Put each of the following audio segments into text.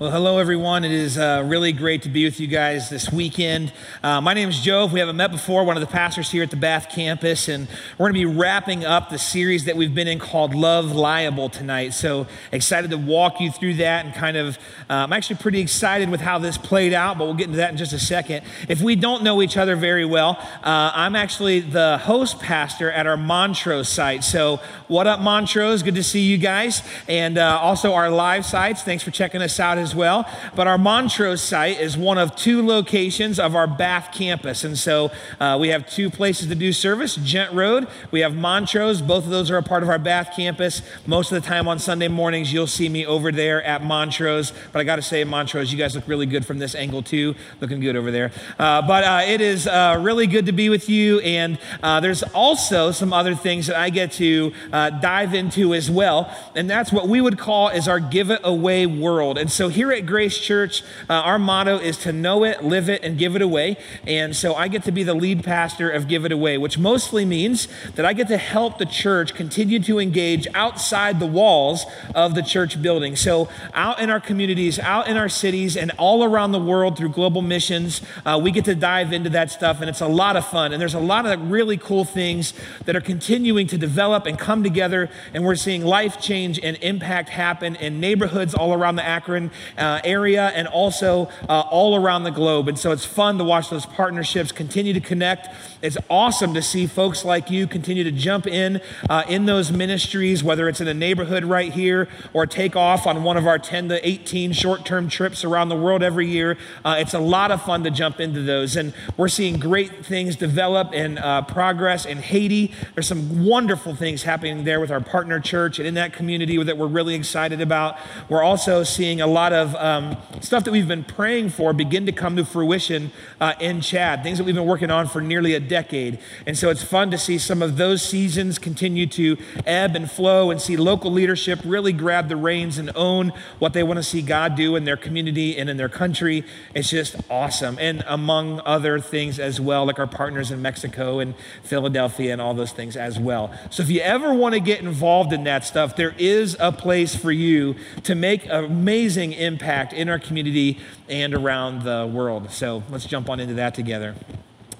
Well, hello, everyone. It is uh, really great to be with you guys this weekend. Uh, my name is Joe. If we haven't met before, one of the pastors here at the Bath campus, and we're going to be wrapping up the series that we've been in called Love Liable tonight. So excited to walk you through that and kind of, uh, I'm actually pretty excited with how this played out, but we'll get into that in just a second. If we don't know each other very well, uh, I'm actually the host pastor at our Montrose site. So, what up, Montrose? Good to see you guys. And uh, also our live sites. Thanks for checking us out as well. But our Montrose site is one of two locations of our Bath campus. And so uh, we have two places to do service Ghent Road, we have Montrose. Both of those are a part of our Bath campus. Most of the time on Sunday mornings, you'll see me over there at Montrose. But I got to say, Montrose, you guys look really good from this angle too. Looking good over there. Uh, but uh, it is uh, really good to be with you. And uh, there's also some other things that I get to uh, dive into as well. And that's what we would call is our give it away world. And so here at Grace Church, uh, our motto is to know it, live it, and give it away. And so I get to be the lead pastor of Give It Away, which mostly means that I get to help the church continue to engage outside the walls of the church building. So out in our communities, out in our cities, and all around the world through global missions, uh, we get to dive into that stuff, and it's a lot of fun. And there's a lot of really cool things that are continuing to develop and come together, and we're seeing life change and impact happen in neighborhoods all around the Akron uh, area and also uh, all around the globe. And so it's fun to watch those partnerships continue to connect. It's awesome to see folks like you continue to jump in uh, in those ministries, whether it's in a neighborhood right here or take off on one of our 10 to 18 short term trips around the world every year. Uh, it's a lot of fun to jump into those. And we're seeing great things develop and uh, progress in Haiti. There's some wonderful things happening there with our partner church and in that community that we're really excited about. We're also seeing a lot of um, stuff that we've been praying for begin to come to fruition uh, in Chad, things that we've been working on for nearly a decade. And so it's fun to see some of those seasons continue to ebb and flow and see local leadership really grab the reins and own what they want to see God do in their community and in their country. It's just awesome. And among other things as well, like our partners in Mexico and Philadelphia and all those things as well. So if you ever want to get involved in that stuff, there is a place for you to make amazing impact in our community and around the world. So let's jump on into that together.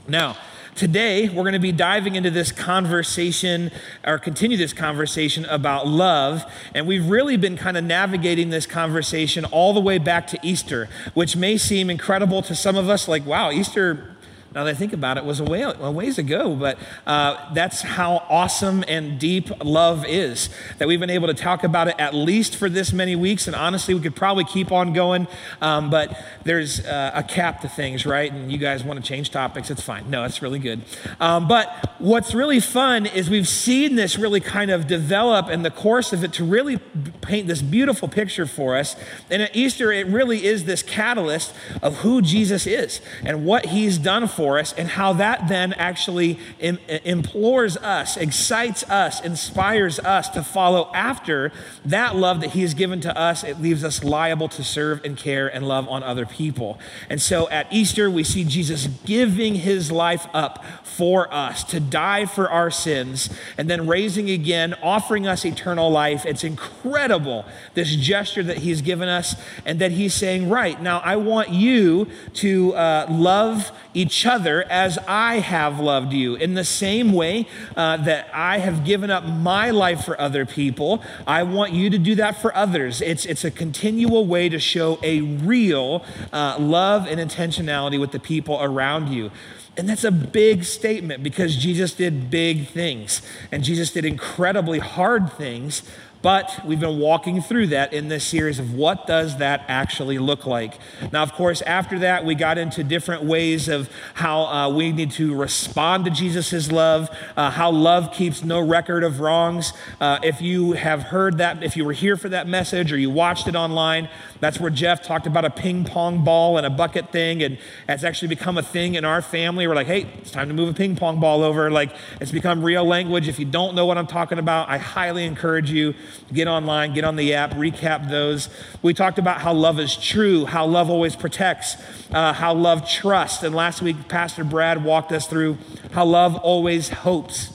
Now, Today, we're going to be diving into this conversation or continue this conversation about love. And we've really been kind of navigating this conversation all the way back to Easter, which may seem incredible to some of us like, wow, Easter now that I think about it, was a, way, a ways ago, but uh, that's how awesome and deep love is. That we've been able to talk about it at least for this many weeks, and honestly, we could probably keep on going, um, but there's uh, a cap to things, right? And you guys want to change topics, it's fine. No, it's really good. Um, but what's really fun is we've seen this really kind of develop in the course of it to really paint this beautiful picture for us. And at Easter, it really is this catalyst of who Jesus is and what he's done for us, and how that then actually Im- implores us, excites us, inspires us to follow after that love that He has given to us. It leaves us liable to serve and care and love on other people. And so at Easter, we see Jesus giving His life up for us to die for our sins and then raising again, offering us eternal life. It's incredible, this gesture that He's given us, and that He's saying, Right, now I want you to uh, love each other as I have loved you. In the same way uh, that I have given up my life for other people, I want you to do that for others. It's, it's a continual way to show a real uh, love and intentionality with the people around you. And that's a big statement because Jesus did big things and Jesus did incredibly hard things but we've been walking through that in this series of what does that actually look like. Now, of course, after that, we got into different ways of how uh, we need to respond to Jesus' love, uh, how love keeps no record of wrongs. Uh, if you have heard that, if you were here for that message or you watched it online, that's where Jeff talked about a ping pong ball and a bucket thing, and it's actually become a thing in our family. We're like, hey, it's time to move a ping pong ball over. Like, it's become real language. If you don't know what I'm talking about, I highly encourage you get online, get on the app, recap those. We talked about how love is true, how love always protects, uh, how love trusts. And last week, Pastor Brad walked us through how love always hopes.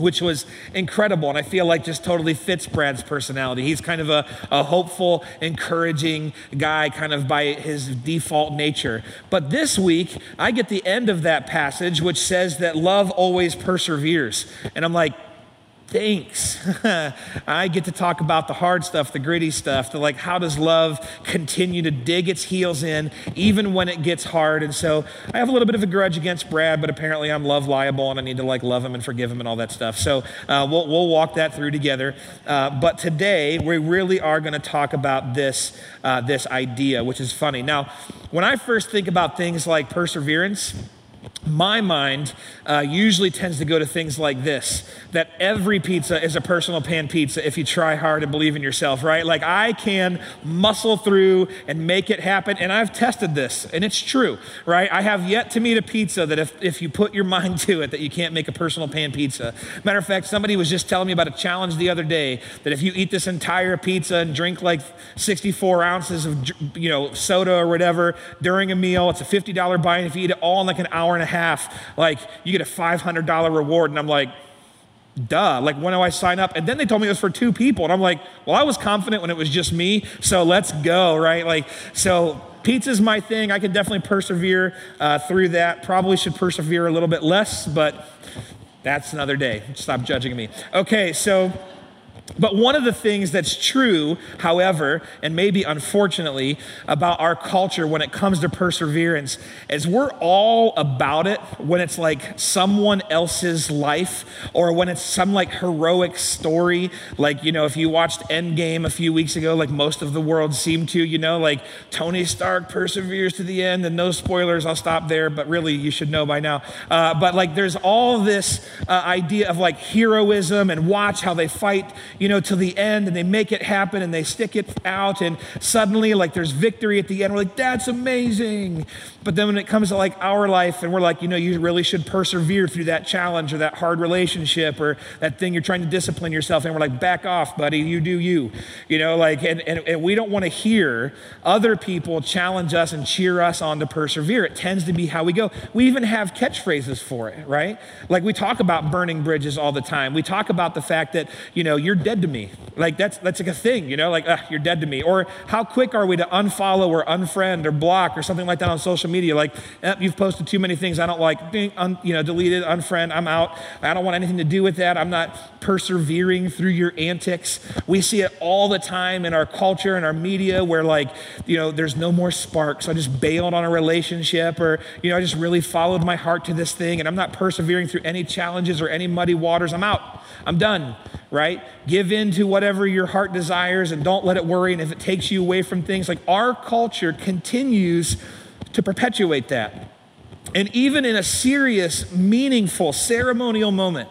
which was incredible. And I feel like just totally fits Brad's personality. He's kind of a, a hopeful, encouraging guy, kind of by his default nature. But this week, I get the end of that passage, which says that love always perseveres. And I'm like, thanks. I get to talk about the hard stuff, the gritty stuff, the like, how does love continue to dig its heels in even when it gets hard? And so I have a little bit of a grudge against Brad, but apparently I'm love liable and I need to like love him and forgive him and all that stuff. So uh, we'll, we'll walk that through together. Uh, but today we really are going to talk about this, uh, this idea, which is funny. Now, when I first think about things like perseverance, my mind uh, usually tends to go to things like this that every pizza is a personal pan pizza if you try hard and believe in yourself, right? Like I can muscle through and make it happen. And I've tested this, and it's true, right? I have yet to meet a pizza that if, if you put your mind to it, that you can't make a personal pan pizza. Matter of fact, somebody was just telling me about a challenge the other day that if you eat this entire pizza and drink like 64 ounces of you know soda or whatever during a meal, it's a $50 buy. And if you eat it all in like an hour and a half, like you get a $500 reward. And I'm like, duh, like when do I sign up? And then they told me it was for two people. And I'm like, well, I was confident when it was just me. So let's go, right? Like, so pizza's my thing. I can definitely persevere uh, through that. Probably should persevere a little bit less, but that's another day. Stop judging me. Okay, so but one of the things that's true, however, and maybe unfortunately, about our culture when it comes to perseverance is we're all about it when it's like someone else's life or when it's some like heroic story. Like, you know, if you watched Endgame a few weeks ago, like most of the world seemed to, you know, like Tony Stark perseveres to the end, and no spoilers, I'll stop there, but really you should know by now. Uh, but like there's all this uh, idea of like heroism and watch how they fight you know, to the end and they make it happen and they stick it out and suddenly like there's victory at the end. We're like, that's amazing. But then when it comes to like our life and we're like, you know, you really should persevere through that challenge or that hard relationship or that thing you're trying to discipline yourself and we're like, back off, buddy, you do you. You know, like, and, and, and we don't want to hear other people challenge us and cheer us on to persevere. It tends to be how we go. We even have catchphrases for it, right? Like we talk about burning bridges all the time. We talk about the fact that, you know, you're dead to me. Like that's that's like a thing, you know, like you're dead to me. Or how quick are we to unfollow or unfriend or block or something like that on social media? Like eh, you've posted too many things I don't like, ding, un, you know, deleted, unfriend. I'm out. I don't want anything to do with that. I'm not persevering through your antics. We see it all the time in our culture and our media where like you know there's no more sparks. So I just bailed on a relationship or you know I just really followed my heart to this thing and I'm not persevering through any challenges or any muddy waters. I'm out. I'm done, right? Give in to whatever your heart desires and don't let it worry. And if it takes you away from things, like our culture continues to perpetuate that. And even in a serious, meaningful, ceremonial moment,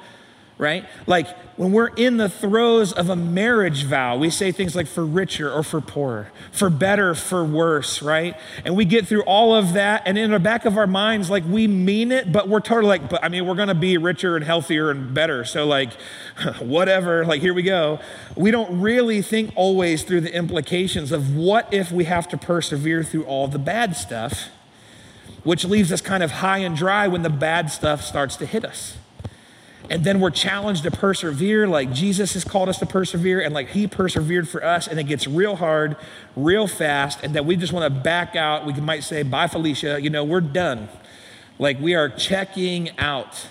right? Like when we're in the throes of a marriage vow, we say things like for richer or for poorer, for better, for worse, right? And we get through all of that, and in the back of our minds, like we mean it, but we're totally like, but I mean, we're gonna be richer and healthier and better. So, like, whatever, like, here we go. We don't really think always through the implications of what if we have to persevere through all the bad stuff, which leaves us kind of high and dry when the bad stuff starts to hit us and then we're challenged to persevere like Jesus has called us to persevere and like he persevered for us and it gets real hard real fast and that we just want to back out. We might say bye Felicia. You know we're done. Like we are checking out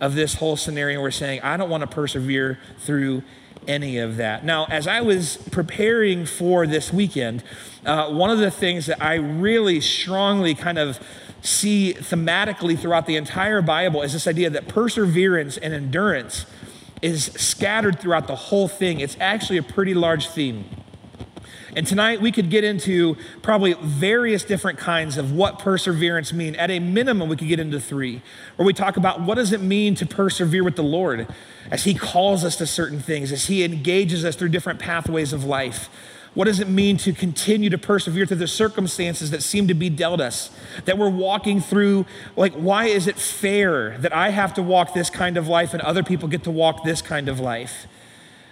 of this whole scenario we're saying I don't want to persevere through any of that. Now as I was preparing for this weekend uh, one of the things that I really strongly kind of see thematically throughout the entire Bible is this idea that perseverance and endurance is scattered throughout the whole thing. It's actually a pretty large theme. And tonight we could get into probably various different kinds of what perseverance mean. At a minimum, we could get into three, where we talk about what does it mean to persevere with the Lord as He calls us to certain things, as He engages us through different pathways of life. What does it mean to continue to persevere through the circumstances that seem to be dealt us? That we're walking through, like, why is it fair that I have to walk this kind of life and other people get to walk this kind of life?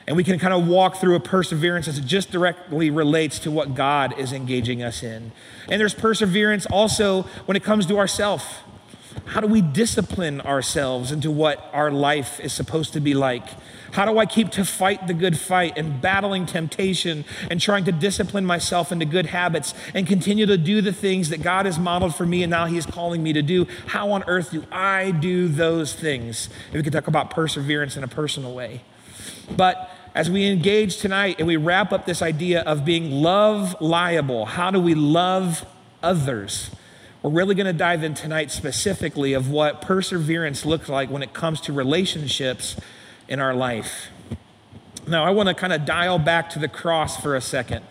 And we can kind of walk through a perseverance as it just directly relates to what God is engaging us in. And there's perseverance also when it comes to ourself. how do we discipline ourselves into what our life is supposed to be like? How do I keep to fight the good fight and battling temptation and trying to discipline myself into good habits and continue to do the things that God has modeled for me and now He's calling me to do? How on earth do I do those things? We could talk about perseverance in a personal way. But as we engage tonight and we wrap up this idea of being love liable, how do we love others? We're really going to dive in tonight specifically of what perseverance looks like when it comes to relationships in our life. Now, I want to kind of dial back to the cross for a second,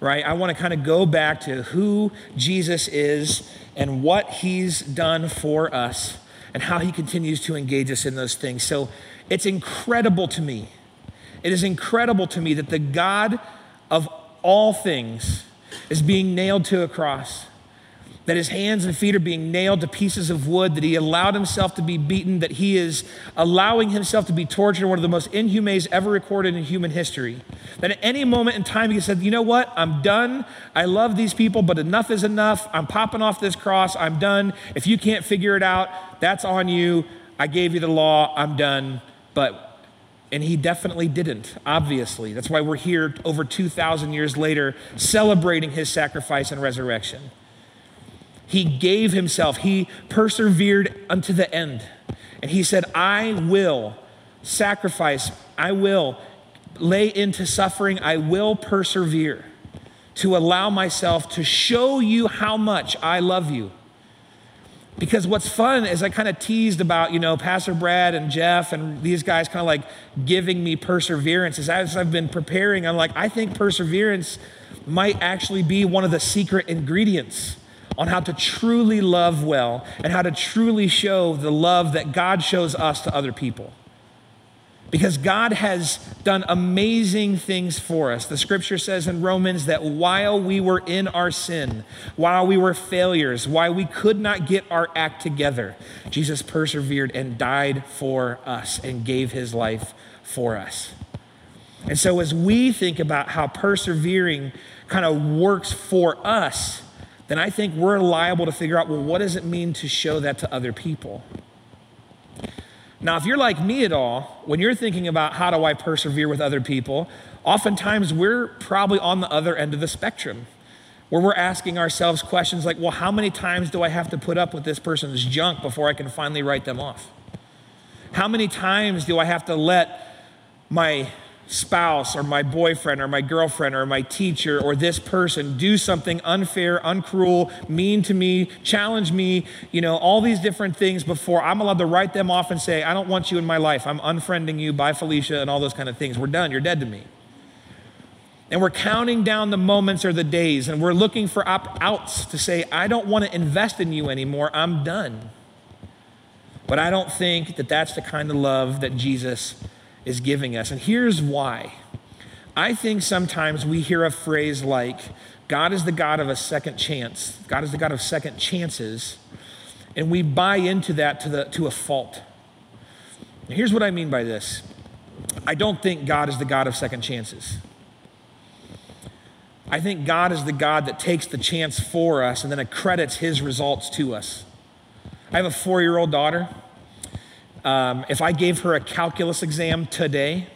right? I want to kind of go back to who Jesus is and what he's done for us and how he continues to engage us in those things. So it's incredible to me. It is incredible to me that the God of all things is being nailed to a cross that his hands and feet are being nailed to pieces of wood, that he allowed himself to be beaten, that he is allowing himself to be tortured, one of the most inhumane ever recorded in human history. That at any moment in time, he said, You know what? I'm done. I love these people, but enough is enough. I'm popping off this cross. I'm done. If you can't figure it out, that's on you. I gave you the law. I'm done. But and he definitely didn't, obviously. That's why we're here over 2,000 years later celebrating his sacrifice and resurrection. He gave himself, he persevered unto the end. And he said, I will sacrifice, I will lay into suffering, I will persevere to allow myself to show you how much I love you. Because what's fun is I kind of teased about, you know, Pastor Brad and Jeff and these guys kind of like giving me perseverance. As I've been preparing, I'm like, I think perseverance might actually be one of the secret ingredients on how to truly love well and how to truly show the love that God shows us to other people. Because God has done amazing things for us. The scripture says in Romans that while we were in our sin, while we were failures, while we could not get our act together, Jesus persevered and died for us and gave his life for us. And so, as we think about how persevering kind of works for us, then I think we're liable to figure out well, what does it mean to show that to other people? Now, if you're like me at all, when you're thinking about how do I persevere with other people, oftentimes we're probably on the other end of the spectrum where we're asking ourselves questions like, well, how many times do I have to put up with this person's junk before I can finally write them off? How many times do I have to let my spouse or my boyfriend or my girlfriend or my teacher or this person do something unfair, uncruel, mean to me, challenge me, you know, all these different things before I'm allowed to write them off and say, I don't want you in my life. I'm unfriending you. Bye, Felicia, and all those kind of things. We're done. You're dead to me. And we're counting down the moments or the days, and we're looking for opt outs to say, I don't want to invest in you anymore. I'm done. But I don't think that that's the kind of love that Jesus is giving us. And here's why. I think sometimes we hear a phrase like, God is the God of a second chance. God is the God of second chances. And we buy into that to, the, to a fault. Here's what I mean by this I don't think God is the God of second chances. I think God is the God that takes the chance for us and then accredits his results to us. I have a four year old daughter. Um, if I gave her a calculus exam today,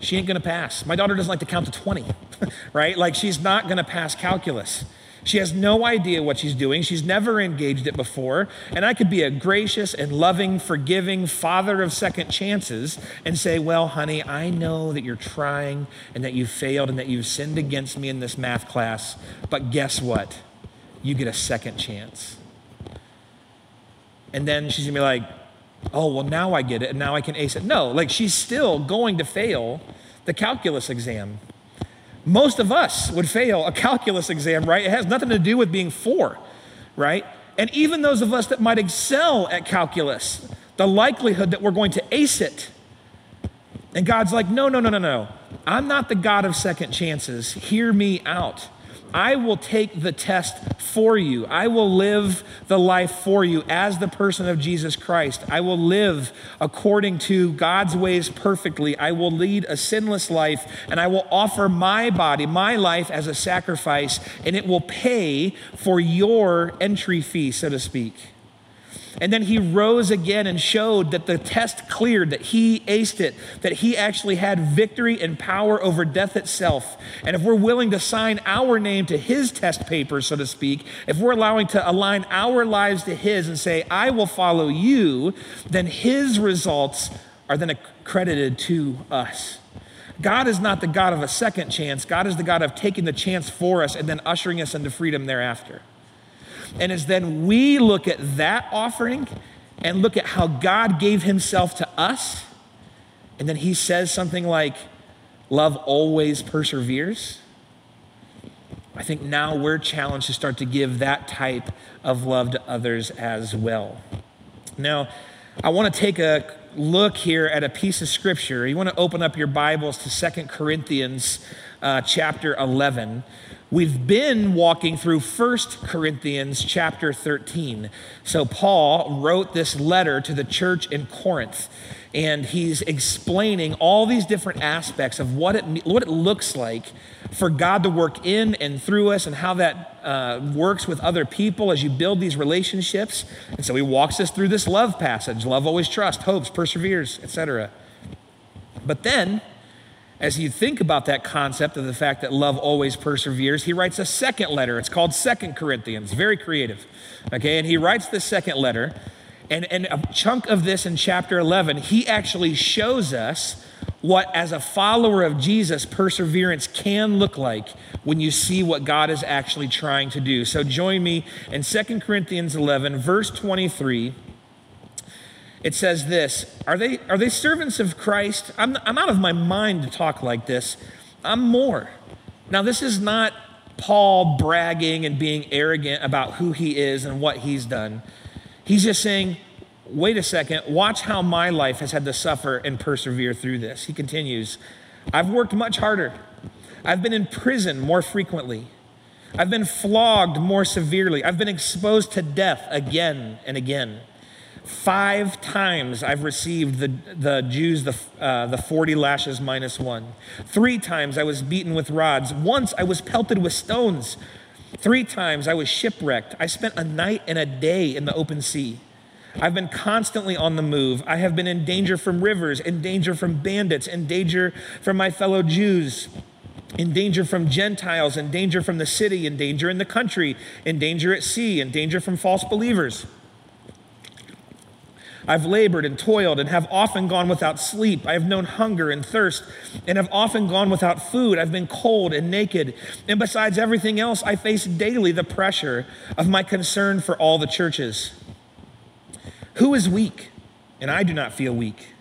she ain't gonna pass. My daughter doesn't like to count to 20, right? Like she's not gonna pass calculus. She has no idea what she's doing. She's never engaged it before. And I could be a gracious and loving, forgiving father of second chances and say, Well, honey, I know that you're trying and that you failed and that you've sinned against me in this math class, but guess what? You get a second chance. And then she's gonna be like, oh, well, now I get it and now I can ace it. No, like she's still going to fail the calculus exam. Most of us would fail a calculus exam, right? It has nothing to do with being four, right? And even those of us that might excel at calculus, the likelihood that we're going to ace it. And God's like, no, no, no, no, no. I'm not the God of second chances. Hear me out. I will take the test for you. I will live the life for you as the person of Jesus Christ. I will live according to God's ways perfectly. I will lead a sinless life and I will offer my body, my life as a sacrifice, and it will pay for your entry fee, so to speak. And then he rose again and showed that the test cleared, that he aced it, that he actually had victory and power over death itself. And if we're willing to sign our name to his test paper, so to speak, if we're allowing to align our lives to his and say, I will follow you, then his results are then accredited to us. God is not the God of a second chance. God is the God of taking the chance for us and then ushering us into freedom thereafter. And as then we look at that offering and look at how God gave himself to us, and then he says something like, Love always perseveres. I think now we're challenged to start to give that type of love to others as well. Now, I want to take a look here at a piece of scripture. You want to open up your Bibles to Second Corinthians uh, chapter 11. We've been walking through First Corinthians chapter 13. So, Paul wrote this letter to the church in Corinth, and he's explaining all these different aspects of what it, what it looks like for God to work in and through us and how that uh, works with other people as you build these relationships. And so, he walks us through this love passage love always trusts, hopes, perseveres, etc. But then, as you think about that concept of the fact that love always perseveres, he writes a second letter. It's called Second Corinthians, very creative. Okay, and he writes the second letter, and, and a chunk of this in chapter 11, he actually shows us what, as a follower of Jesus, perseverance can look like when you see what God is actually trying to do. So join me in Second Corinthians 11, verse 23 it says this Are they, are they servants of Christ? I'm, I'm out of my mind to talk like this. I'm more. Now, this is not Paul bragging and being arrogant about who he is and what he's done. He's just saying, wait a second, watch how my life has had to suffer and persevere through this. He continues, I've worked much harder. I've been in prison more frequently. I've been flogged more severely. I've been exposed to death again and again. Five times I've received the, the Jews the, uh, the 40 lashes minus one. Three times I was beaten with rods. Once I was pelted with stones. Three times I was shipwrecked. I spent a night and a day in the open sea. I've been constantly on the move. I have been in danger from rivers, in danger from bandits, in danger from my fellow Jews, in danger from Gentiles, in danger from the city, in danger in the country, in danger at sea, in danger from false believers. I've labored and toiled and have often gone without sleep. I have known hunger and thirst and have often gone without food. I've been cold and naked. And besides everything else, I face daily the pressure of my concern for all the churches. Who is weak? And I do not feel weak.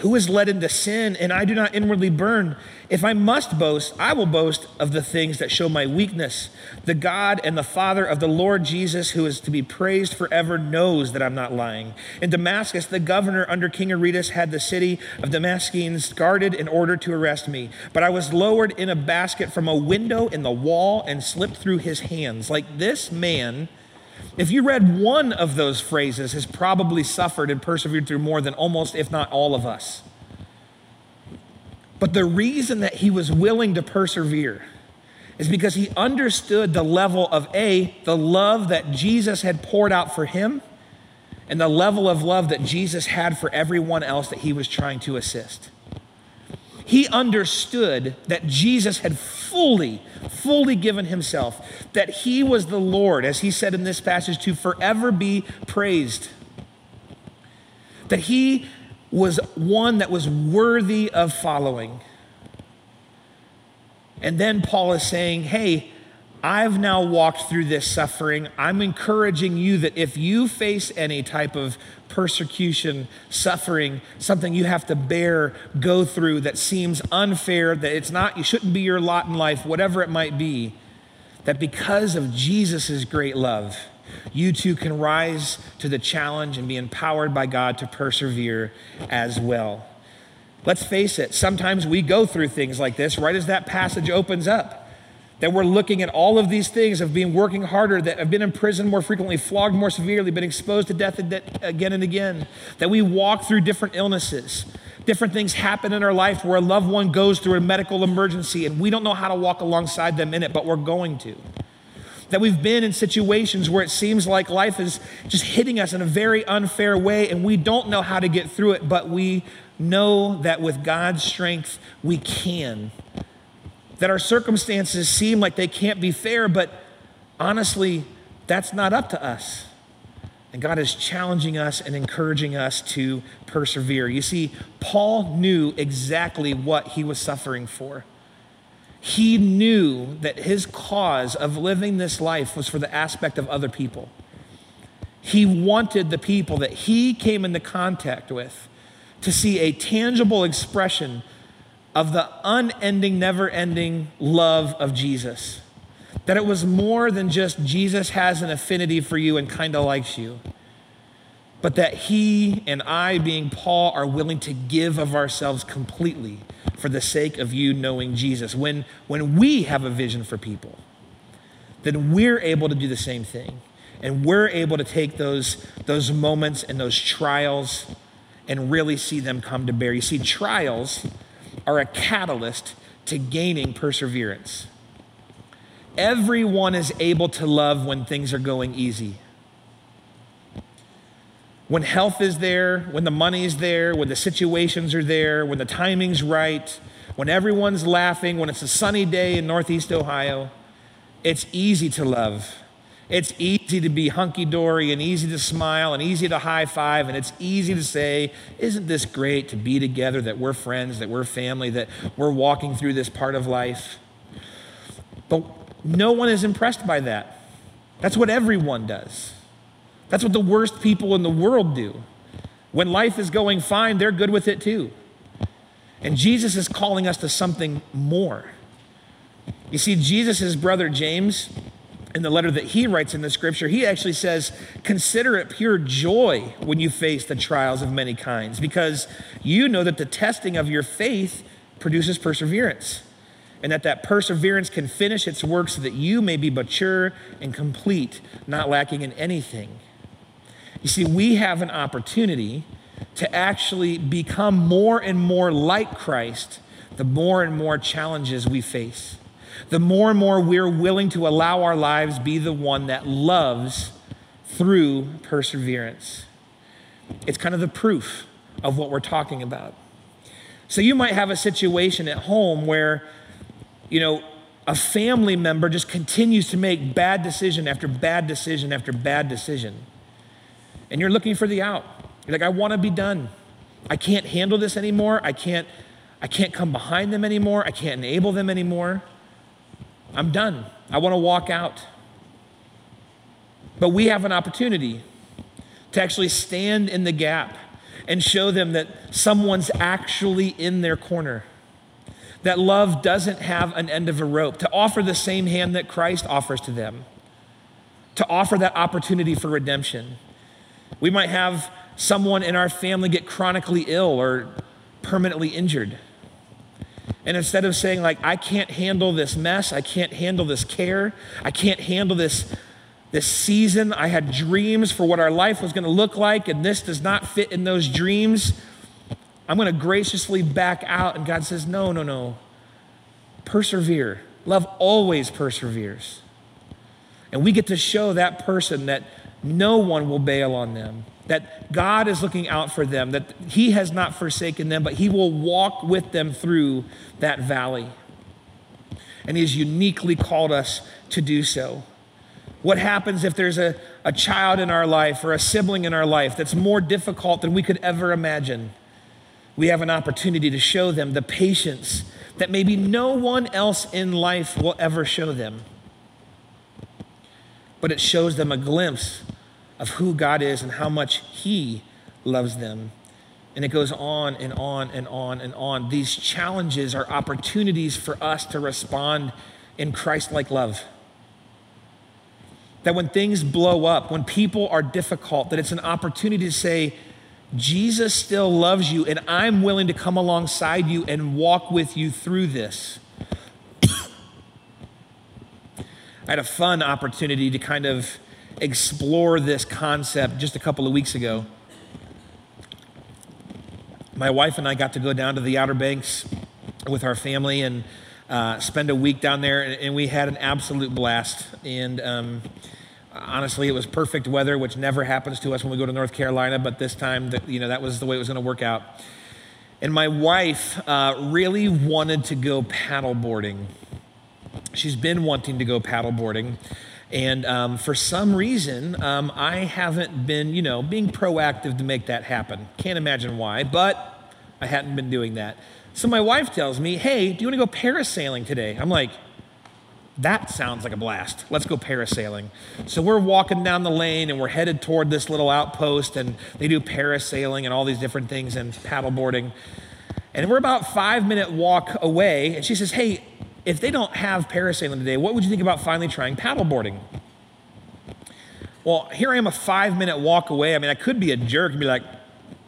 Who is led into sin, and I do not inwardly burn? If I must boast, I will boast of the things that show my weakness. The God and the Father of the Lord Jesus, who is to be praised forever, knows that I'm not lying. In Damascus, the governor under King Aretas had the city of Damascus guarded in order to arrest me. But I was lowered in a basket from a window in the wall and slipped through his hands. Like this man if you read one of those phrases, has probably suffered and persevered through more than almost, if not all of us. But the reason that he was willing to persevere is because he understood the level of A, the love that Jesus had poured out for him, and the level of love that Jesus had for everyone else that he was trying to assist. He understood that Jesus had fully, fully given himself, that he was the Lord, as he said in this passage, to forever be praised. That he was one that was worthy of following. And then Paul is saying, hey, I've now walked through this suffering. I'm encouraging you that if you face any type of persecution, suffering, something you have to bear, go through that seems unfair, that it's not, you shouldn't be your lot in life, whatever it might be, that because of Jesus' great love, you too can rise to the challenge and be empowered by God to persevere as well. Let's face it, sometimes we go through things like this right as that passage opens up that we're looking at all of these things of being working harder, that have been in prison more frequently, flogged more severely, been exposed to death again and again, that we walk through different illnesses. Different things happen in our life where a loved one goes through a medical emergency and we don't know how to walk alongside them in it, but we're going to. That we've been in situations where it seems like life is just hitting us in a very unfair way and we don't know how to get through it, but we know that with God's strength, we can. That our circumstances seem like they can't be fair, but honestly, that's not up to us. And God is challenging us and encouraging us to persevere. You see, Paul knew exactly what he was suffering for. He knew that his cause of living this life was for the aspect of other people. He wanted the people that he came into contact with to see a tangible expression of the unending, never ending love of Jesus. That it was more than just Jesus has an affinity for you and kind of likes you, but that he and I, being Paul, are willing to give of ourselves completely for the sake of you knowing Jesus. When, when we have a vision for people, then we're able to do the same thing. And we're able to take those, those moments and those trials and really see them come to bear. You see, trials are a catalyst to gaining perseverance. Everyone is able to love when things are going easy. When health is there, when the money is there, when the situations are there, when the timing's right, when everyone's laughing, when it's a sunny day in Northeast Ohio, it's easy to love. It's easy to be hunky dory and easy to smile and easy to high five, and it's easy to say, Isn't this great to be together, that we're friends, that we're family, that we're walking through this part of life? But no one is impressed by that. That's what everyone does. That's what the worst people in the world do. When life is going fine, they're good with it too. And Jesus is calling us to something more. You see, Jesus' brother James, in the letter that he writes in the scripture, he actually says, Consider it pure joy when you face the trials of many kinds, because you know that the testing of your faith produces perseverance, and that that perseverance can finish its work so that you may be mature and complete, not lacking in anything. You see, we have an opportunity to actually become more and more like Christ the more and more challenges we face the more and more we're willing to allow our lives be the one that loves through perseverance. It's kind of the proof of what we're talking about. So you might have a situation at home where, you know, a family member just continues to make bad decision after bad decision after bad decision. And you're looking for the out. You're like, I want to be done. I can't handle this anymore. I can't, I can't come behind them anymore. I can't enable them anymore. I'm done. I want to walk out. But we have an opportunity to actually stand in the gap and show them that someone's actually in their corner. That love doesn't have an end of a rope, to offer the same hand that Christ offers to them, to offer that opportunity for redemption. We might have someone in our family get chronically ill or permanently injured. And instead of saying, like, I can't handle this mess, I can't handle this care, I can't handle this, this season, I had dreams for what our life was going to look like, and this does not fit in those dreams, I'm going to graciously back out. And God says, No, no, no. Persevere. Love always perseveres. And we get to show that person that no one will bail on them that God is looking out for them, that He has not forsaken them, but He will walk with them through that valley. And He has uniquely called us to do so. What happens if there's a, a child in our life or a sibling in our life that's more difficult than we could ever imagine? We have an opportunity to show them the patience that maybe no one else in life will ever show them. But it shows them a glimpse of who God is and how much He loves them. And it goes on and on and on and on. These challenges are opportunities for us to respond in Christ like love. That when things blow up, when people are difficult, that it's an opportunity to say, Jesus still loves you, and I'm willing to come alongside you and walk with you through this. I had a fun opportunity to kind of explore this concept just a couple of weeks ago. My wife and I got to go down to the Outer Banks with our family, and uh, spend a week down there, and, and, we had an absolute blast. And um, honestly, it was perfect weather, which never happens to us when we go to North Carolina. But this time, that, you know, that was the way it was going to work out. And my wife uh, really wanted to go paddleboarding. She's been wanting to go paddleboarding. And um, for some reason, um, I haven't been, you know, being proactive to make that happen. Can't imagine why, but I hadn't been doing that. So my wife tells me, hey, do you want to go parasailing today? I'm like, that sounds like a blast. Let's go parasailing. So we're walking down the lane and we're headed toward this little outpost, and they do parasailing and all these different things and paddleboarding. And we're about five minute walk away, and she says, Hey, if they don't have parasailing today, what would you think about finally trying paddleboarding? Well, here I am a five minute walk away. I mean, I could be a jerk and be like,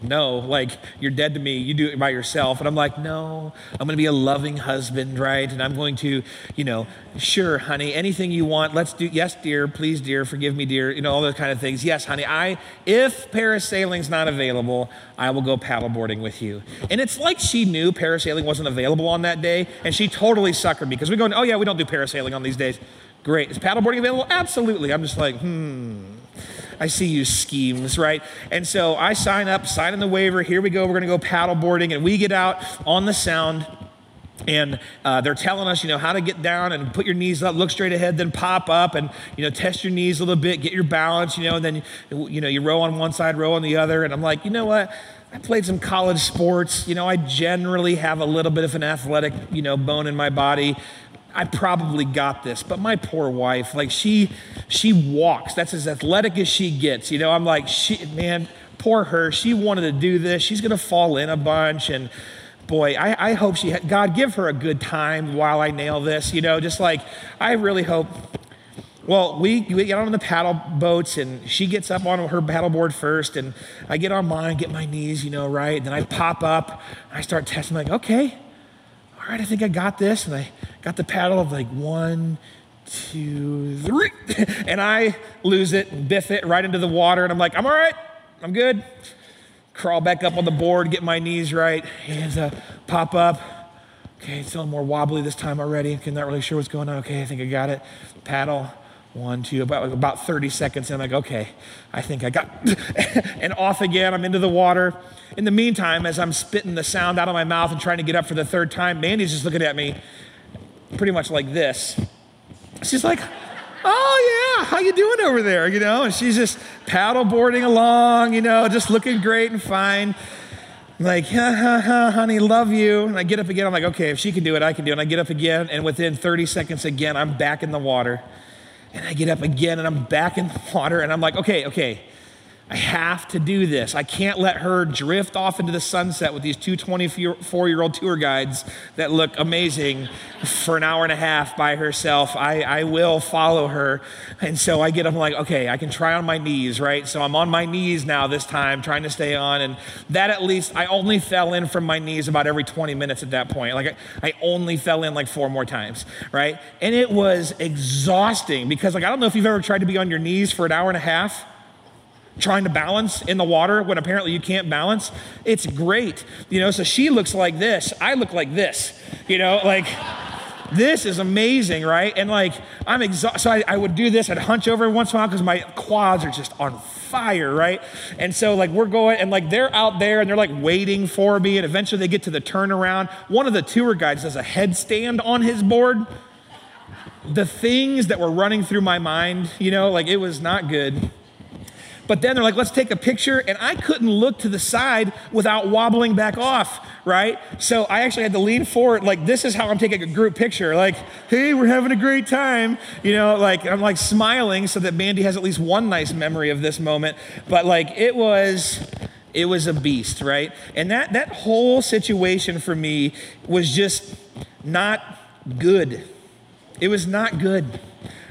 no, like you're dead to me. You do it by yourself. And I'm like, no, I'm going to be a loving husband, right? And I'm going to, you know, sure, honey, anything you want. Let's do, yes, dear, please, dear, forgive me, dear, you know, all those kind of things. Yes, honey, I, if parasailing's not available, I will go paddleboarding with you. And it's like she knew parasailing wasn't available on that day, and she totally suckered me because we're going, oh, yeah, we don't do parasailing on these days. Great. Is paddleboarding available? Absolutely. I'm just like, hmm. I see you schemes, right? And so I sign up, sign in the waiver. Here we go. We're going to go paddleboarding. And we get out on the sound and uh, they're telling us, you know, how to get down and put your knees up, look straight ahead, then pop up, and you know, test your knees a little bit, get your balance, you know, and then you know, you row on one side, row on the other, and I'm like, you know what? I played some college sports. You know, I generally have a little bit of an athletic, you know, bone in my body. I probably got this, but my poor wife, like she she walks. That's as athletic as she gets. You know, I'm like, she man, poor her. She wanted to do this. She's gonna fall in a bunch and boy, I, I hope she had, God give her a good time while I nail this. You know, just like I really hope. Well, we, we get on the paddle boats and she gets up on her paddleboard first and I get on mine, get my knees, you know, right. And then I pop up, I start testing, like, okay, all right, I think I got this. And I got the paddle of like one, two, three. and I lose it and biff it right into the water. And I'm like, I'm all right, I'm good. Crawl back up on the board, get my knees right, hands up, pop up. Okay, it's a little more wobbly this time already. I'm not really sure what's going on. Okay, I think I got it. Paddle, one, two, about, about 30 seconds. And I'm like, okay, I think I got, and off again. I'm into the water. In the meantime, as I'm spitting the sound out of my mouth and trying to get up for the third time, Mandy's just looking at me pretty much like this. She's like, oh yeah, how you doing over there? You know, and she's just paddleboarding along, you know, just looking great and fine. Like, ha ha ha, honey, love you. And I get up again. I'm like, okay, if she can do it, I can do it. And I get up again, and within 30 seconds again, I'm back in the water. And I get up again, and I'm back in the water, and I'm like, okay, okay, I have to do this. I can't let her drift off into the sunset with these two 24 year old tour guides that look amazing for an hour and a half by herself. I, I will follow her. And so I get up, I'm like, okay, I can try on my knees, right? So I'm on my knees now this time, trying to stay on. And that at least, I only fell in from my knees about every 20 minutes at that point. Like I, I only fell in like four more times, right? And it was exhausting because, like, I don't know if you've ever tried to be on your knees for an hour and a half trying to balance in the water when apparently you can't balance. It's great. You know, so she looks like this. I look like this. You know, like this is amazing, right? And like I'm exhausted. So I, I, would do this. I'd hunch over once in a while because my quads are just on fire, right? And so like we're going and like they're out there and they're like waiting for me. And eventually they get to the turnaround. One of the tour guides does a headstand on his board. The things that were running through my mind, you know, like it was not good. But then they're like, let's take a picture. And I couldn't look to the side without wobbling back off, right? So I actually had to lean forward. Like, this is how I'm taking a group picture. Like, hey, we're having a great time. You know, like, I'm like smiling so that Mandy has at least one nice memory of this moment. But like, it was. It was a beast, right? And that, that whole situation for me was just not good. It was not good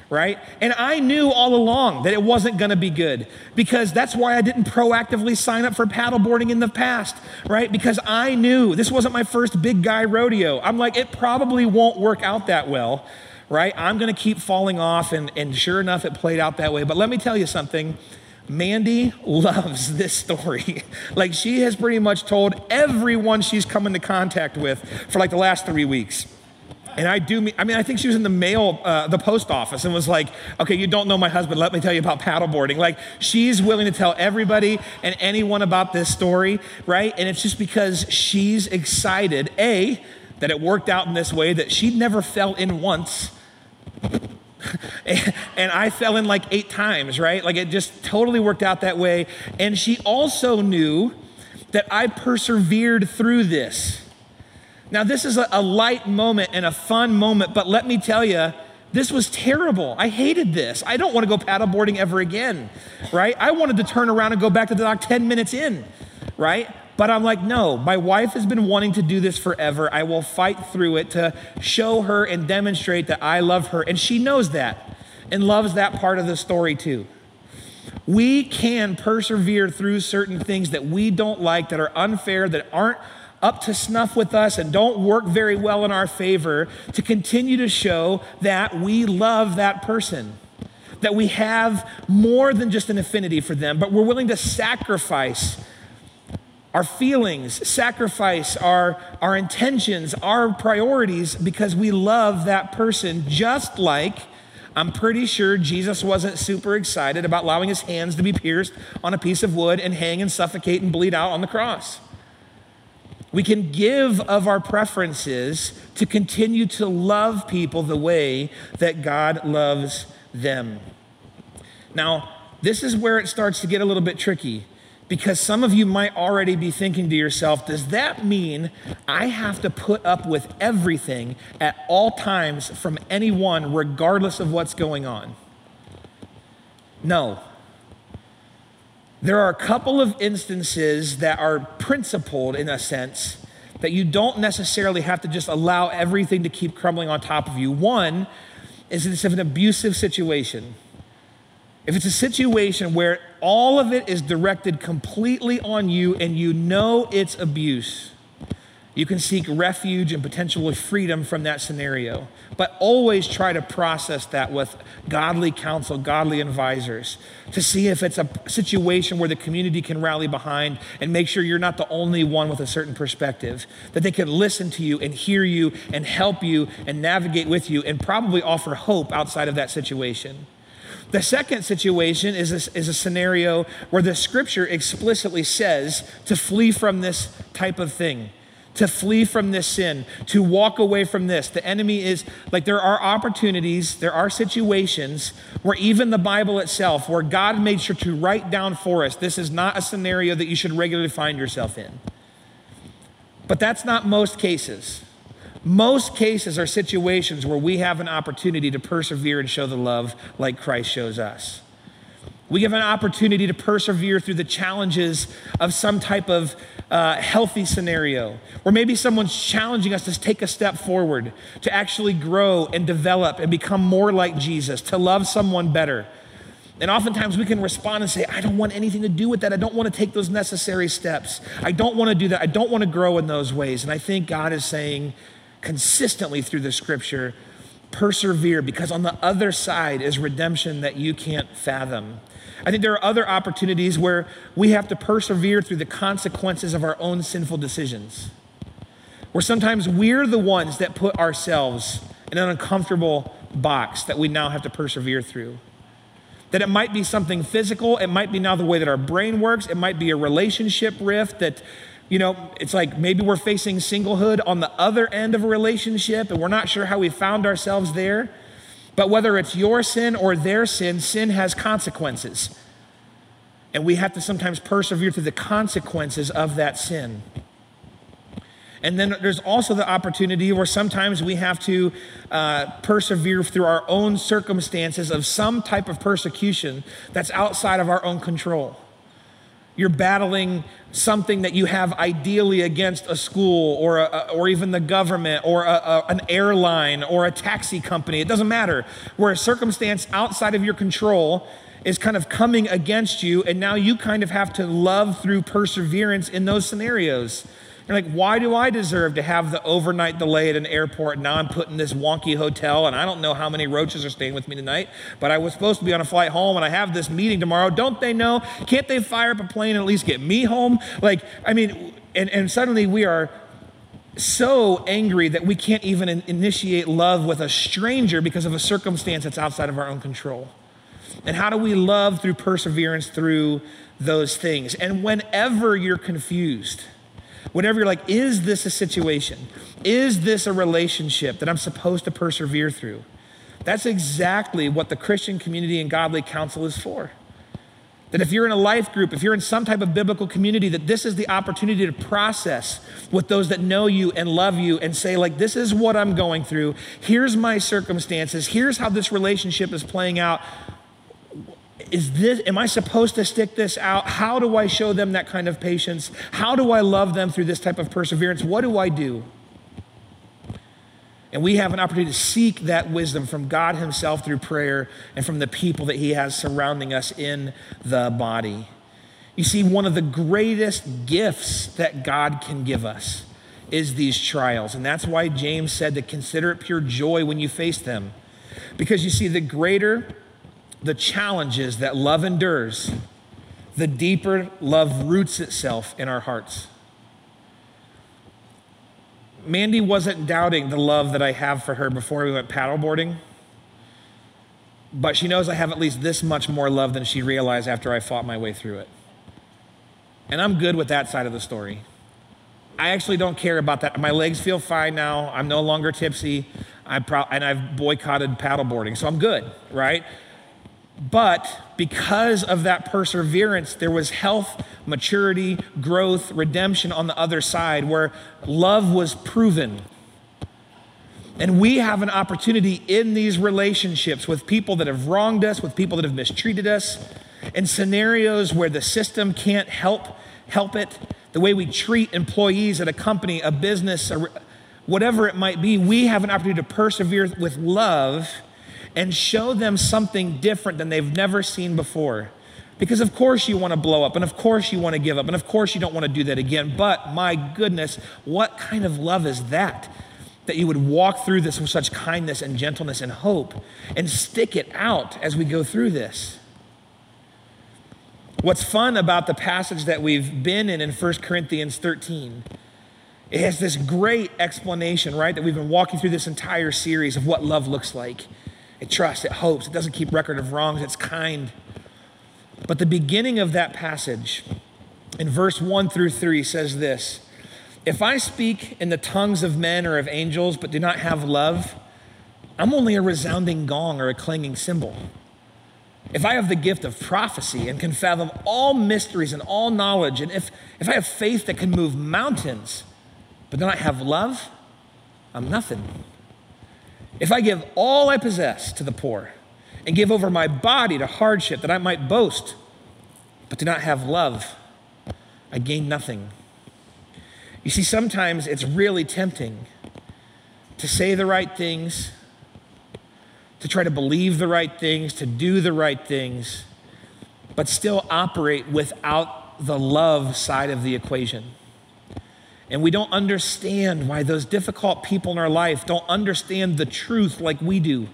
right? And I knew all along that it wasn't going to be good because that's why I didn't proactively sign up for paddleboarding in the past, right? Because I knew this wasn't my first big guy rodeo. I'm like, it probably won't work out that well, right? I'm going to keep falling off. And, and sure enough, it played out that way. But let me tell you something. Mandy loves this story. like she has pretty much told everyone she's come into contact with for like the last three weeks. And I do, I mean, I think she was in the mail, uh, the post office, and was like, okay, you don't know my husband. Let me tell you about paddleboarding. Like, she's willing to tell everybody and anyone about this story, right? And it's just because she's excited, A, that it worked out in this way, that she never fell in once. and I fell in like eight times, right? Like it just totally worked out that way. And she also knew that I persevered through this. Now, this is a, a light moment and a fun moment, but let me tell you, this was terrible. I hated this. I don't want to go paddleboarding ever again, right? I wanted to turn around and go back to the dock 10 minutes in, right? But I'm like, no, my wife has been wanting to do this forever. I will fight through it to show her and demonstrate that I love her. And she knows that and loves that part of the story too. We can persevere through certain things that we don't like, that are unfair, that aren't up to snuff with us and don't work very well in our favor to continue to show that we love that person. That we have more than just an affinity for them, but we're willing to sacrifice our feelings, sacrifice our, our intentions, our priorities because we love that person just like I'm pretty sure Jesus wasn't super excited about allowing his hands to be pierced on a piece of wood and hang and suffocate and bleed out on the cross. We can give of our preferences to continue to love people the way that God loves them. Now, this is where it starts to get a little bit tricky because some of you might already be thinking to yourself, does that mean I have to put up with everything at all times from anyone, regardless of what's going on? No. There are a couple of instances that are principled in a sense that you don't necessarily have to just allow everything to keep crumbling on top of you. One is if it's an abusive situation. If it's a situation where all of it is directed completely on you and you know it's abuse, you can seek refuge and potentially freedom from that scenario. But always try to process that with godly counsel, godly advisors, to see if it's a situation where the community can rally behind and make sure you're not the only one with a certain perspective, that they can listen to you and hear you and help you and navigate with you and probably offer hope outside of that situation. The second situation is a, is a scenario where the scripture explicitly says to flee from this type of thing to flee from this sin, to walk away from this. The enemy is like there are opportunities, there are situations where even the Bible itself, where God made sure to write down for us, this is not a scenario that you should regularly find yourself in. But that's not most cases. Most cases are situations where we have an opportunity to persevere and show the love like Christ shows us. We have an opportunity to persevere through the challenges of some type of uh, healthy scenario, or maybe someone's challenging us to take a step forward, to actually grow and develop and become more like Jesus, to love someone better. And oftentimes we can respond and say, I don't want anything to do with that. I don't want to take those necessary steps. I don't want to do that. I don't want to grow in those ways. And I think God is saying consistently through the scripture, persevere because on the other side is redemption that you can't fathom. I think there are other opportunities where we have to persevere through the consequences of our own sinful decisions. Where sometimes we're the ones that put ourselves in an uncomfortable box that we now have to persevere through. That it might be something physical, it might be now the way that our brain works, it might be a relationship rift that, you know, it's like maybe we're facing singlehood on the other end of a relationship and we're not sure how we found ourselves there. But whether it's your sin or their sin, sin has consequences. And we have to sometimes persevere through the consequences of that sin. And then there's also the opportunity where sometimes we have to uh, persevere through our own circumstances of some type of persecution that's outside of our own control. You're battling something that you have ideally against a school or, a, or even the government or a, a, an airline or a taxi company. It doesn't matter. Where a circumstance outside of your control is kind of coming against you, and now you kind of have to love through perseverance in those scenarios. You're like, why do I deserve to have the overnight delay at an airport? Now I'm put in this wonky hotel, and I don't know how many roaches are staying with me tonight, but I was supposed to be on a flight home, and I have this meeting tomorrow. Don't they know? Can't they fire up a plane and at least get me home? Like, I mean, and, and suddenly we are so angry that we can't even initiate love with a stranger because of a circumstance that's outside of our own control? And how do we love through perseverance through those things? And whenever you're confused, whenever you're like, is this a situation? Is this a relationship that I'm supposed to persevere through? That's exactly what the Christian community and godly counsel is for. That if you're in a life group, if you're in some type of biblical community, that this is the opportunity to process with those that know you and love you and say, like, this is what I'm going through. Here's my circumstances. Here's how this relationship is playing out. Is this, am I supposed to stick this out? How do I show them that kind of patience? How do I love them through this type of perseverance? What do I do? And we have an opportunity to seek that wisdom from God Himself through prayer and from the people that He has surrounding us in the body. You see, one of the greatest gifts that God can give us is these trials. And that's why James said to consider it pure joy when you face them. Because you see, the greater the challenges that love endures, the deeper love roots itself in our hearts. Mandy wasn't doubting the love that I have for her before we went paddleboarding, but she knows I have at least this much more love than she realized after I fought my way through it. And I'm good with that side of the story. I actually don't care about that. My legs feel fine now. I'm no longer tipsy. I pro- and I've boycotted paddleboarding, so I'm good, right? But because of that perseverance, there was health, maturity, growth, redemption on the other side where love was proven. And we have an opportunity in these relationships with people that have wronged us, with people that have mistreated us, in scenarios where the system can't help help it, the way we treat employees at a company, a business, or whatever it might be, we have an opportunity to persevere with love and show them something different than they've never seen before. Because, of course, you want to blow up, and of course, you want to give up, and of course, you don't want to do that again. But my goodness, what kind of love is that? That you would walk through this with such kindness and gentleness and hope and stick it out as we go through this. What's fun about the passage that we've been in in 1 Corinthians 13 it has this great explanation, right? That we've been walking through this entire series of what love looks like. It trusts, it hopes, it doesn't keep record of wrongs, it's kind. But the beginning of that passage, in verse 1 through 3, says this If I speak in the tongues of men or of angels, but do not have love, I'm only a resounding gong or a clanging cymbal. If I have the gift of prophecy and can fathom all mysteries and all knowledge, and if, if I have faith that can move mountains, but do not have love, I'm nothing. If I give all I possess to the poor and give over my body to hardship that I might boast, but do not have love, I gain nothing. You see, sometimes it's really tempting to say the right things, to try to believe the right things, to do the right things, but still operate without the love side of the equation. And we don't understand why those difficult people in our life don't understand the truth like we do.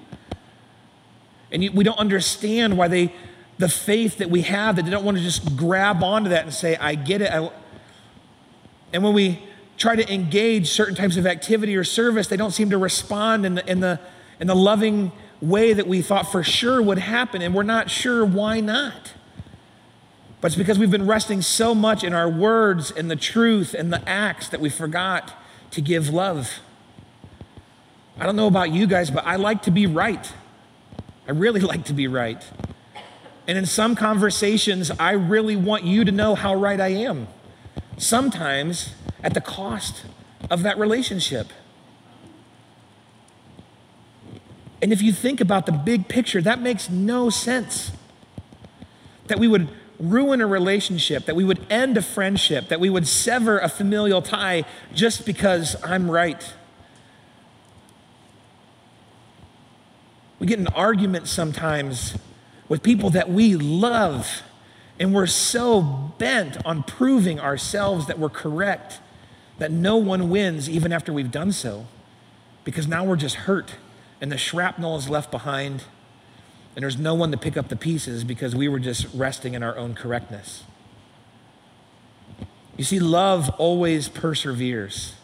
And we don't understand why they, the faith that we have, that they don't want to just grab onto that and say, I get it. I, and when we try to engage certain types of activity or service, they don't seem to respond in the, in the, in the loving way that we thought for sure would happen. And we're not sure why not. But it's because we've been resting so much in our words and the truth and the acts that we forgot to give love. I don't know about you guys, but I like to be right. I really like to be right. And in some conversations, I really want you to know how right I am. Sometimes at the cost of that relationship. And if you think about the big picture, that makes no sense. That we would ruin a relationship, that we would end a friendship, that we would sever a familial tie just because I'm right. We get in arguments sometimes with people that we love, and we're so bent on proving ourselves that we're correct that no one wins even after we've done so, because now we're just hurt and the shrapnel is left behind and there's no one to pick up the pieces because we were just resting in our own correctness. You see, love always perseveres.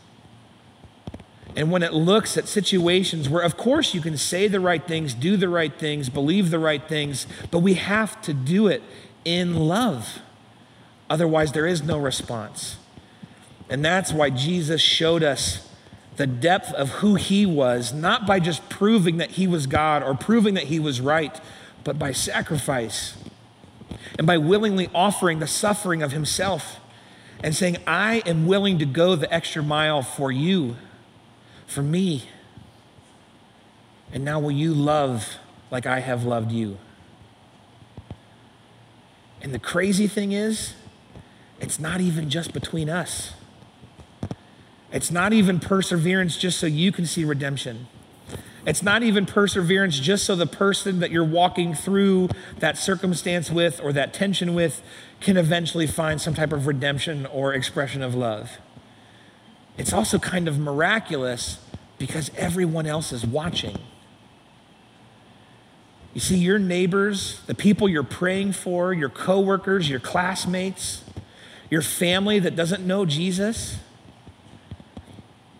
And when it looks at situations where, of course, you can say the right things, do the right things, believe the right things, but we have to do it in love. Otherwise, there is no response. And that's why Jesus showed us the depth of who he was, not by just proving that he was God or proving that he was right, but by sacrifice and by willingly offering the suffering of himself and saying, I am willing to go the extra mile for you for me. And now will you love like I have loved you? And the crazy thing is, it's not even just between us. It's not even perseverance just so you can see redemption. It's not even perseverance just so the person that you're walking through that circumstance with or that tension with can eventually find some type of redemption or expression of love. It's also kind of miraculous because everyone else is watching. You see, your neighbors, the people you're praying for, your coworkers, your classmates, your family that doesn't know Jesus,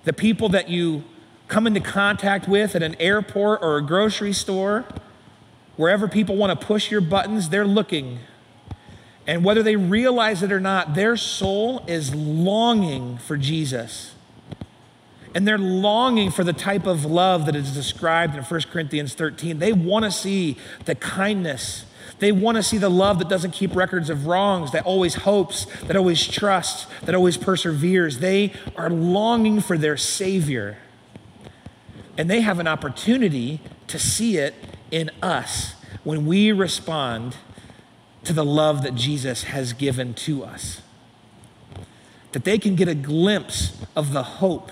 the people that you come into contact with at an airport or a grocery store, wherever people want to push your buttons, they're looking. And whether they realize it or not, their soul is longing for Jesus. And they're longing for the type of love that is described in 1 Corinthians 13. They want to see the kindness. They want to see the love that doesn't keep records of wrongs, that always hopes, that always trusts, that always perseveres. They are longing for their Savior. And they have an opportunity to see it in us when we respond to the love that Jesus has given to us. That they can get a glimpse of the hope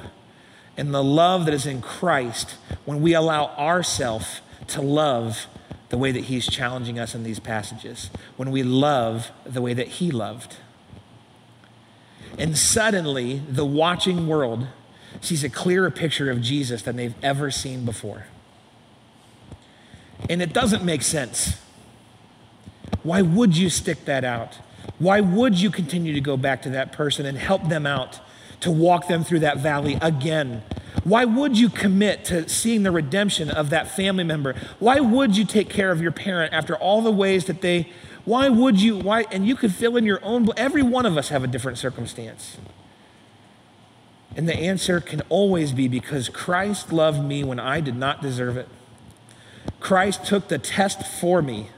and the love that is in Christ when we allow ourselves to love the way that He's challenging us in these passages, when we love the way that He loved. And suddenly, the watching world sees a clearer picture of Jesus than they've ever seen before. And it doesn't make sense. Why would you stick that out? Why would you continue to go back to that person and help them out to walk them through that valley again? Why would you commit to seeing the redemption of that family member? Why would you take care of your parent after all the ways that they, why would you, why, and you could fill in your own, every one of us have a different circumstance. And the answer can always be because Christ loved me when I did not deserve it. Christ took the test for me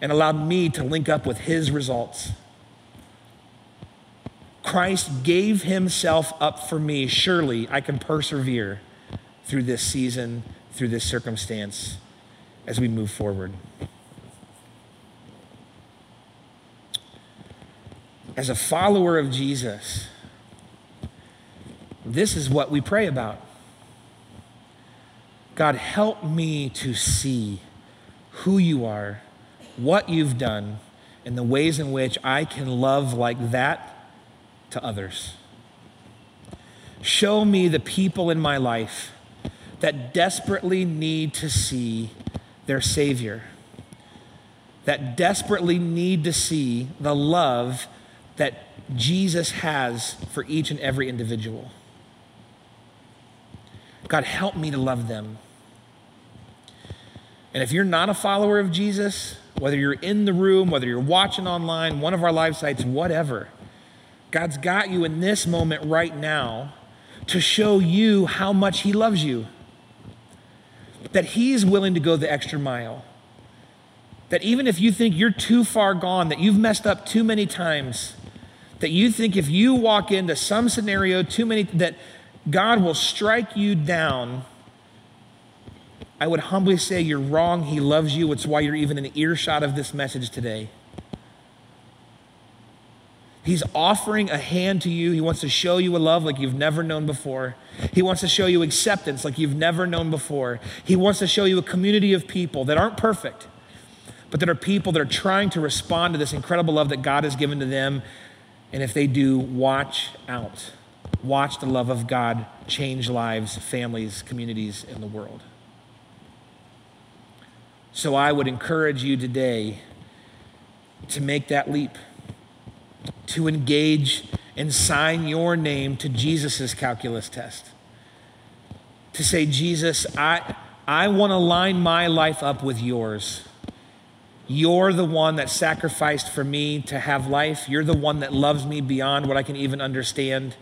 and allowed me to link up with his results. Christ gave himself up for me. Surely I can persevere through this season, through this circumstance as we move forward. As a follower of Jesus, this is what we pray about. God, help me to see who you are, what you've done, and the ways in which I can love like that to others. Show me the people in my life that desperately need to see their Savior, that desperately need to see the love that Jesus has for each and every individual. God, help me to love them. And if you're not a follower of Jesus, whether you're in the room, whether you're watching online, one of our live sites, whatever, God's got you in this moment right now to show you how much He loves you. That He's willing to go the extra mile. That even if you think you're too far gone, that you've messed up too many times, that you think if you walk into some scenario too many, that God will strike you down. I would humbly say you're wrong. He loves you. It's why you're even in earshot of this message today. He's offering a hand to you. He wants to show you a love like you've never known before. He wants to show you acceptance like you've never known before. He wants to show you a community of people that aren't perfect, but that are people that are trying to respond to this incredible love that God has given to them. And if they do, watch out. Watch the love of God change lives, families, communities in the world. So I would encourage you today to make that leap to engage and sign your name to Jesus' calculus test. to say, Jesus, I, I want to line my life up with yours. You're the one that sacrificed for me to have life. You're the one that loves me beyond what I can even understand.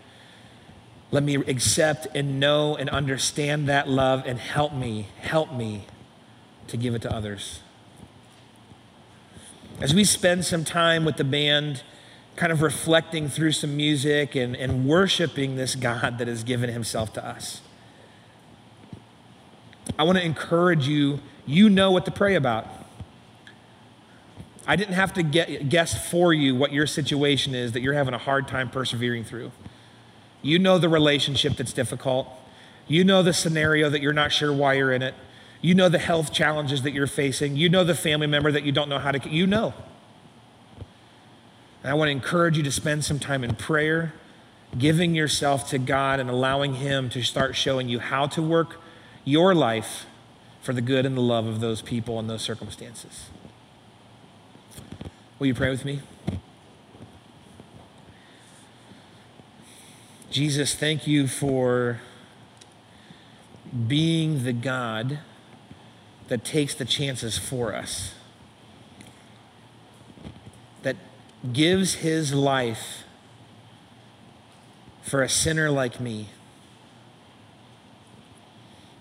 Let me accept and know and understand that love and help me, help me to give it to others. As we spend some time with the band, kind of reflecting through some music and, and worshiping this God that has given himself to us, I want to encourage you, you know what to pray about. I didn't have to get, guess for you what your situation is that you're having a hard time persevering through. You know the relationship that's difficult. You know the scenario that you're not sure why you're in it. You know the health challenges that you're facing. You know the family member that you don't know how to, you know. And I want to encourage you to spend some time in prayer, giving yourself to God and allowing Him to start showing you how to work your life for the good and the love of those people and those circumstances. Will you pray with me? Jesus, thank you for being the God that takes the chances for us, that gives his life for a sinner like me,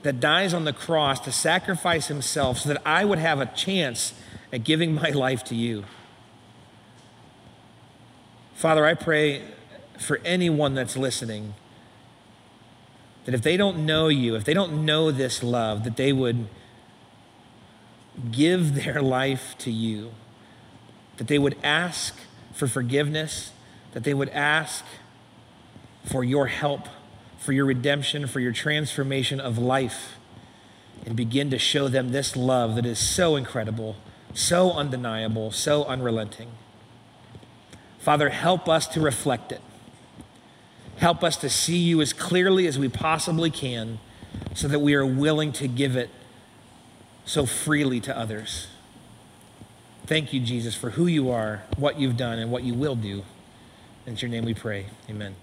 that dies on the cross to sacrifice himself so that I would have a chance at giving my life to you. Father, I pray for anyone that's listening that if they don't know you, if they don't know this love, that they would give their life to you, that they would ask for forgiveness, that they would ask for your help, for your redemption, for your transformation of life, and begin to show them this love that is so incredible, so undeniable, so unrelenting. Father, help us to reflect it. Help us to see you as clearly as we possibly can so that we are willing to give it so freely to others. Thank you, Jesus, for who you are, what you've done, and what you will do. In your name we pray. Amen.